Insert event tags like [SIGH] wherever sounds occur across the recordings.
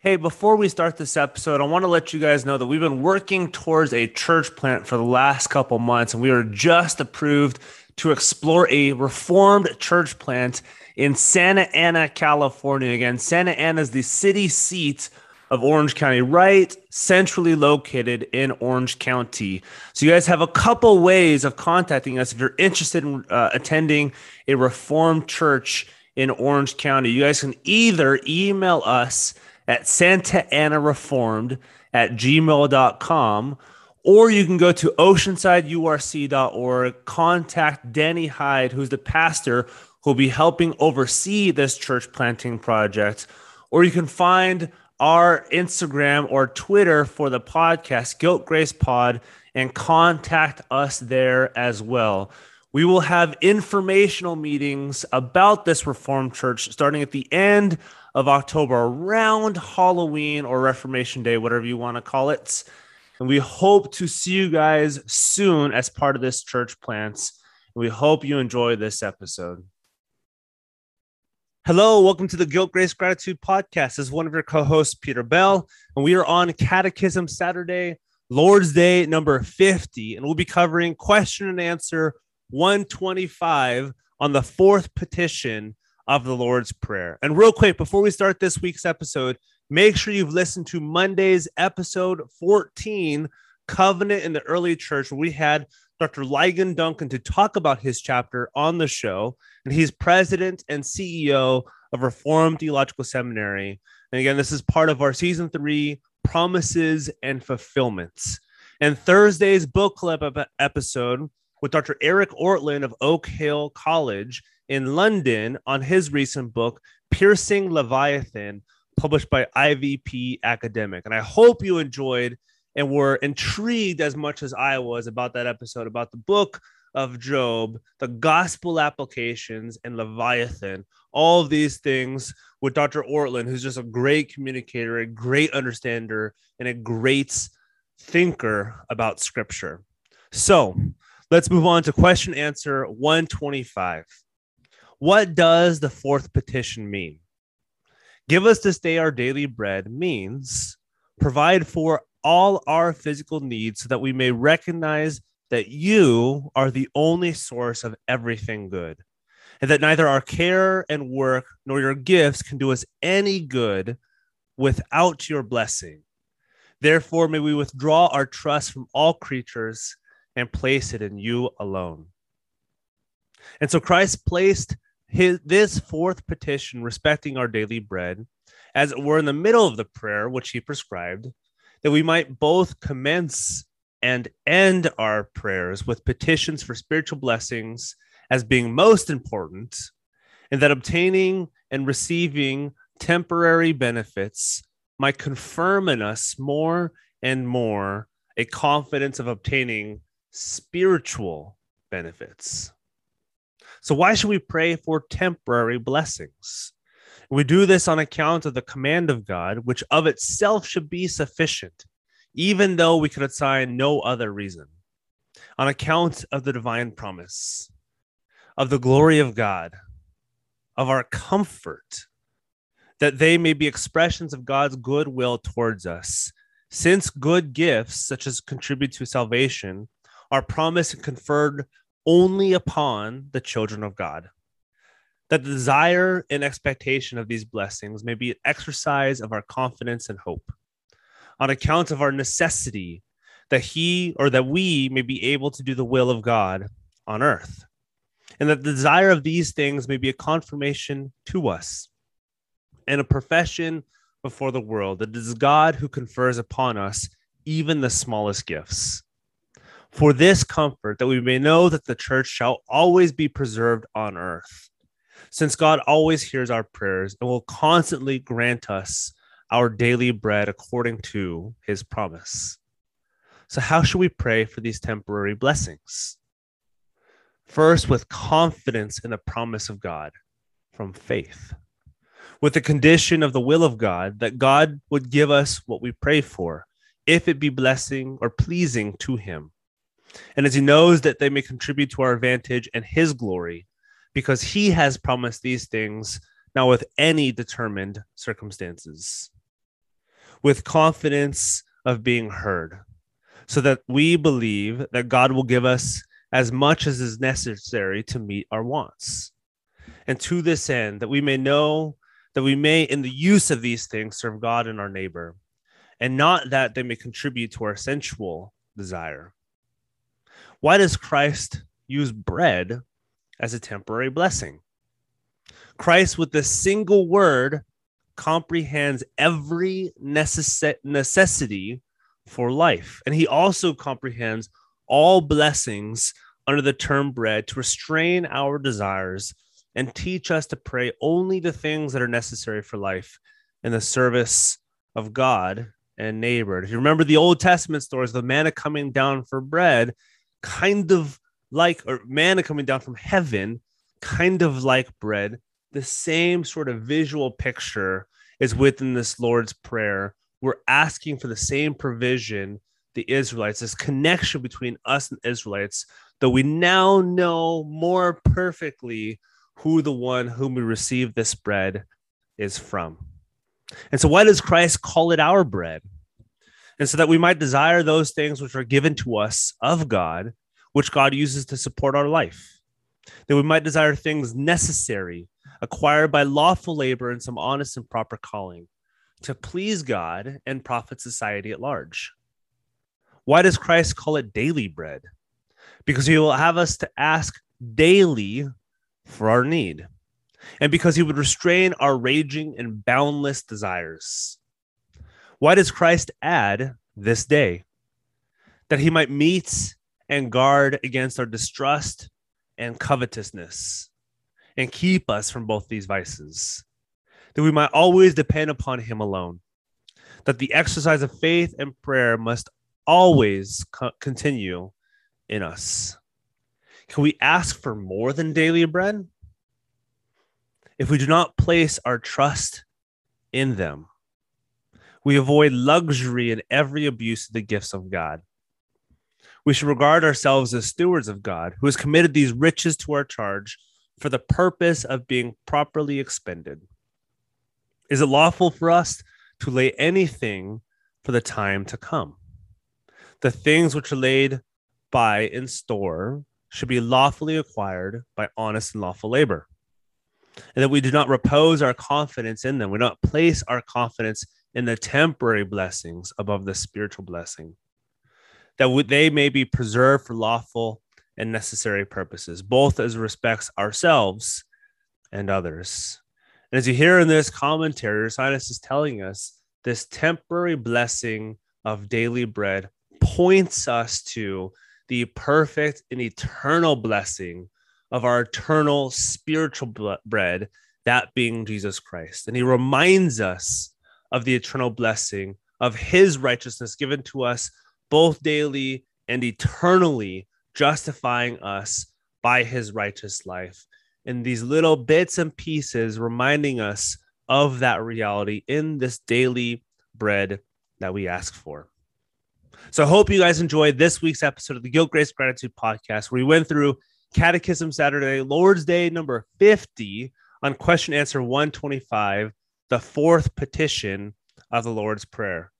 Hey, before we start this episode, I want to let you guys know that we've been working towards a church plant for the last couple months, and we were just approved to explore a reformed church plant in Santa Ana, California. Again, Santa Ana is the city seat of Orange County, right centrally located in Orange County. So, you guys have a couple ways of contacting us if you're interested in uh, attending a reformed church in Orange County. You guys can either email us at Santa Ana Reformed at gmail.com or you can go to oceansideurc.org, contact Danny Hyde, who's the pastor who'll be helping oversee this church planting project, or you can find our Instagram or Twitter for the podcast, Guilt Grace Pod, and contact us there as well. We will have informational meetings about this Reformed Church starting at the end of October, around Halloween or Reformation Day, whatever you want to call it. And we hope to see you guys soon as part of this church plants. And we hope you enjoy this episode. Hello, welcome to the Guilt Grace Gratitude Podcast. This is one of your co hosts, Peter Bell, and we are on Catechism Saturday, Lord's Day number 50, and we'll be covering question and answer 125 on the fourth petition of the Lord's Prayer. And real quick, before we start this week's episode, make sure you've listened to Monday's episode 14, Covenant in the Early Church, where we had Dr. Ligon Duncan to talk about his chapter on the show. And he's president and CEO of Reformed Theological Seminary. And again, this is part of our season three promises and fulfillments. And Thursday's book club episode with Dr. Eric Ortlund of Oak Hill College in London on his recent book, Piercing Leviathan, published by IVP Academic. And I hope you enjoyed and were intrigued as much as I was about that episode, about the book of Job, the gospel applications, and Leviathan. All of these things with Dr. Ortlund, who's just a great communicator, a great understander, and a great thinker about scripture. So let's move on to question answer 125. What does the fourth petition mean? Give us this day our daily bread means provide for all our physical needs so that we may recognize that you are the only source of everything good, and that neither our care and work nor your gifts can do us any good without your blessing. Therefore, may we withdraw our trust from all creatures and place it in you alone. And so Christ placed his, this fourth petition respecting our daily bread, as it were in the middle of the prayer, which he prescribed, that we might both commence and end our prayers with petitions for spiritual blessings as being most important, and that obtaining and receiving temporary benefits might confirm in us more and more a confidence of obtaining spiritual benefits. So, why should we pray for temporary blessings? We do this on account of the command of God, which of itself should be sufficient, even though we could assign no other reason. On account of the divine promise, of the glory of God, of our comfort, that they may be expressions of God's goodwill towards us. Since good gifts, such as contribute to salvation, are promised and conferred only upon the children of God that the desire and expectation of these blessings may be an exercise of our confidence and hope on account of our necessity that he or that we may be able to do the will of God on earth. And that the desire of these things may be a confirmation to us and a profession before the world that it is God who confers upon us even the smallest gifts. For this comfort, that we may know that the church shall always be preserved on earth since God always hears our prayers and will constantly grant us our daily bread according to his promise. So, how should we pray for these temporary blessings? First, with confidence in the promise of God from faith, with the condition of the will of God that God would give us what we pray for, if it be blessing or pleasing to him. And as he knows that they may contribute to our advantage and his glory, because he has promised these things now with any determined circumstances. with confidence of being heard, so that we believe that God will give us as much as is necessary to meet our wants. And to this end, that we may know that we may, in the use of these things, serve God and our neighbor, and not that they may contribute to our sensual desire. Why does Christ use bread as a temporary blessing? Christ, with the single word, comprehends every necess- necessity for life. And he also comprehends all blessings under the term bread to restrain our desires and teach us to pray only the things that are necessary for life in the service of God and neighbor. If you remember the Old Testament stories, the manna coming down for bread, kind of like, or manna coming down from heaven, kind of like bread, the same sort of visual picture is within this Lord's Prayer. We're asking for the same provision the Israelites, this connection between us and Israelites, though we now know more perfectly who the one whom we receive this bread is from. And so, why does Christ call it our bread? And so that we might desire those things which are given to us of God, which God uses to support our life. That we might desire things necessary, acquired by lawful labor and some honest and proper calling, to please God and profit society at large. Why does Christ call it daily bread? Because he will have us to ask daily for our need, and because he would restrain our raging and boundless desires. Why does Christ add this day? That he might meet and guard against our distrust and covetousness, and keep us from both these vices. That we might always depend upon him alone. That the exercise of faith and prayer must always co- continue in us. Can we ask for more than daily bread? If we do not place our trust in them, we avoid luxury and every abuse of the gifts of God. We should regard ourselves as stewards of God, who has committed these riches to our charge for the purpose of being properly expended. Is it lawful for us to lay anything for the time to come? The things which are laid by in store should be lawfully acquired by honest and lawful labor. And that we do not repose our confidence in them. We do not place our confidence in the temporary blessings above the spiritual blessing. That they may be preserved for lawful and necessary purposes, both as respects ourselves and others. And as you hear in this commentary, Ursinus is telling us this temporary blessing of daily bread points us to the perfect and eternal blessing of our eternal spiritual bread, that being Jesus Christ. And he reminds us of the eternal blessing of his righteousness given to us both daily and eternally, justifying us by his righteous life. And these little bits and pieces reminding us of that reality in this daily bread that we ask for. So I hope you guys enjoyed this week's episode of the Guilt Grace Gratitude Podcast, where we went through Catechism Saturday, Lord's Day number 50 on question answer 125, the fourth petition of the Lord's Prayer.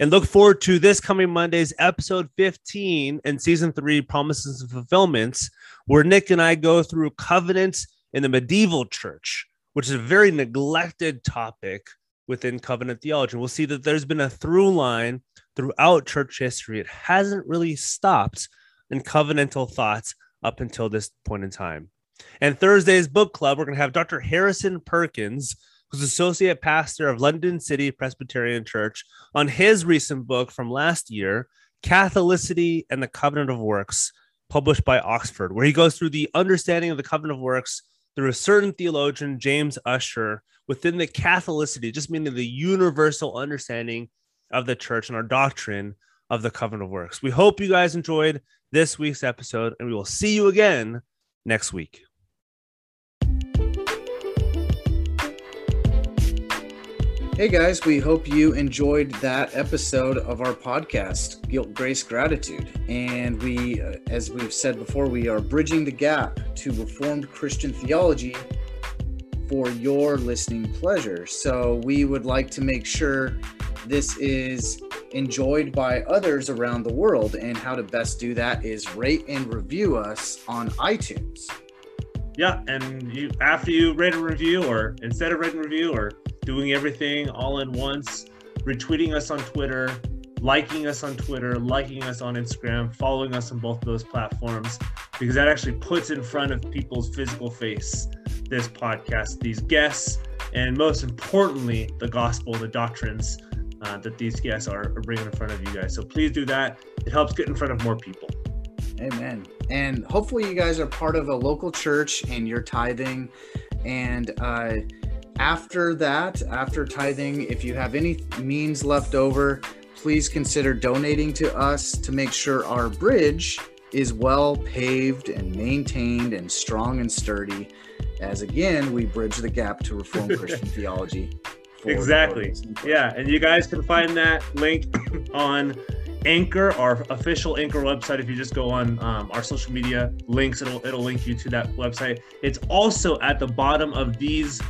And look forward to this coming Monday's episode 15 and season three, Promises and Fulfillments, where Nick and I go through covenants in the medieval church, which is a very neglected topic within covenant theology. And We'll see that there's been a through line throughout church history. It hasn't really stopped in covenantal thoughts up until this point in time. And Thursday's book club, we're going to have Dr. Harrison Perkins, who's associate pastor of London City Presbyterian Church, on his recent book from last year, Catholicity and the Covenant of Works, published by Oxford, where he goes through the understanding of the covenant of works through a certain theologian, James Ussher, within the Catholicity, just meaning the universal understanding of the church and our doctrine of the covenant of works. We hope you guys enjoyed this week's episode, and we will see you again next week. Hey guys, we hope you enjoyed that episode of our podcast, Guilt, Grace, Gratitude. And we, uh, as we've said before, we are bridging the gap to Reformed Christian theology for your listening pleasure. So we would like to make sure this is enjoyed by others around the world. And how to best do that is rate and review us on iTunes. Yeah, and you after you rate and review, or instead of rating review, or doing everything all in once, retweeting us on Twitter, liking us on Twitter, liking us on Instagram, following us on both of those platforms, because that actually puts in front of people's physical face this podcast, these guests, and most importantly, the gospel, the doctrines uh, that these guests are, are bringing in front of you guys. So please do that. It helps get in front of more people. Amen. And hopefully, you guys are part of a local church and you're tithing. And uh, after that, after tithing, if you have any means left over, please consider donating to us to make sure our bridge is well paved and maintained and strong and sturdy. As again, we bridge the gap to Reformed [LAUGHS] Christian theology. Exactly. Yeah. And you guys can find that link [COUGHS] on Anchor, our official Anchor website. If you just go on um, our social media links, it'll it'll link you to that website. It's also at the bottom of these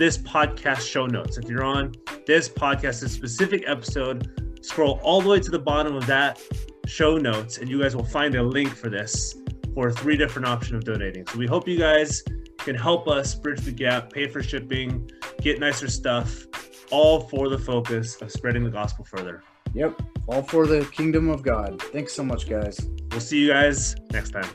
this podcast show notes. If you're on this podcast, this specific episode, scroll all the way to the bottom of that show notes, and you guys will find a link for this for three different options of donating. So we hope you guys can help us bridge the gap, pay for shipping, get nicer stuff, all for the focus of spreading the gospel further. Yep. All for the kingdom of God. Thanks so much, guys. We'll see you guys next time.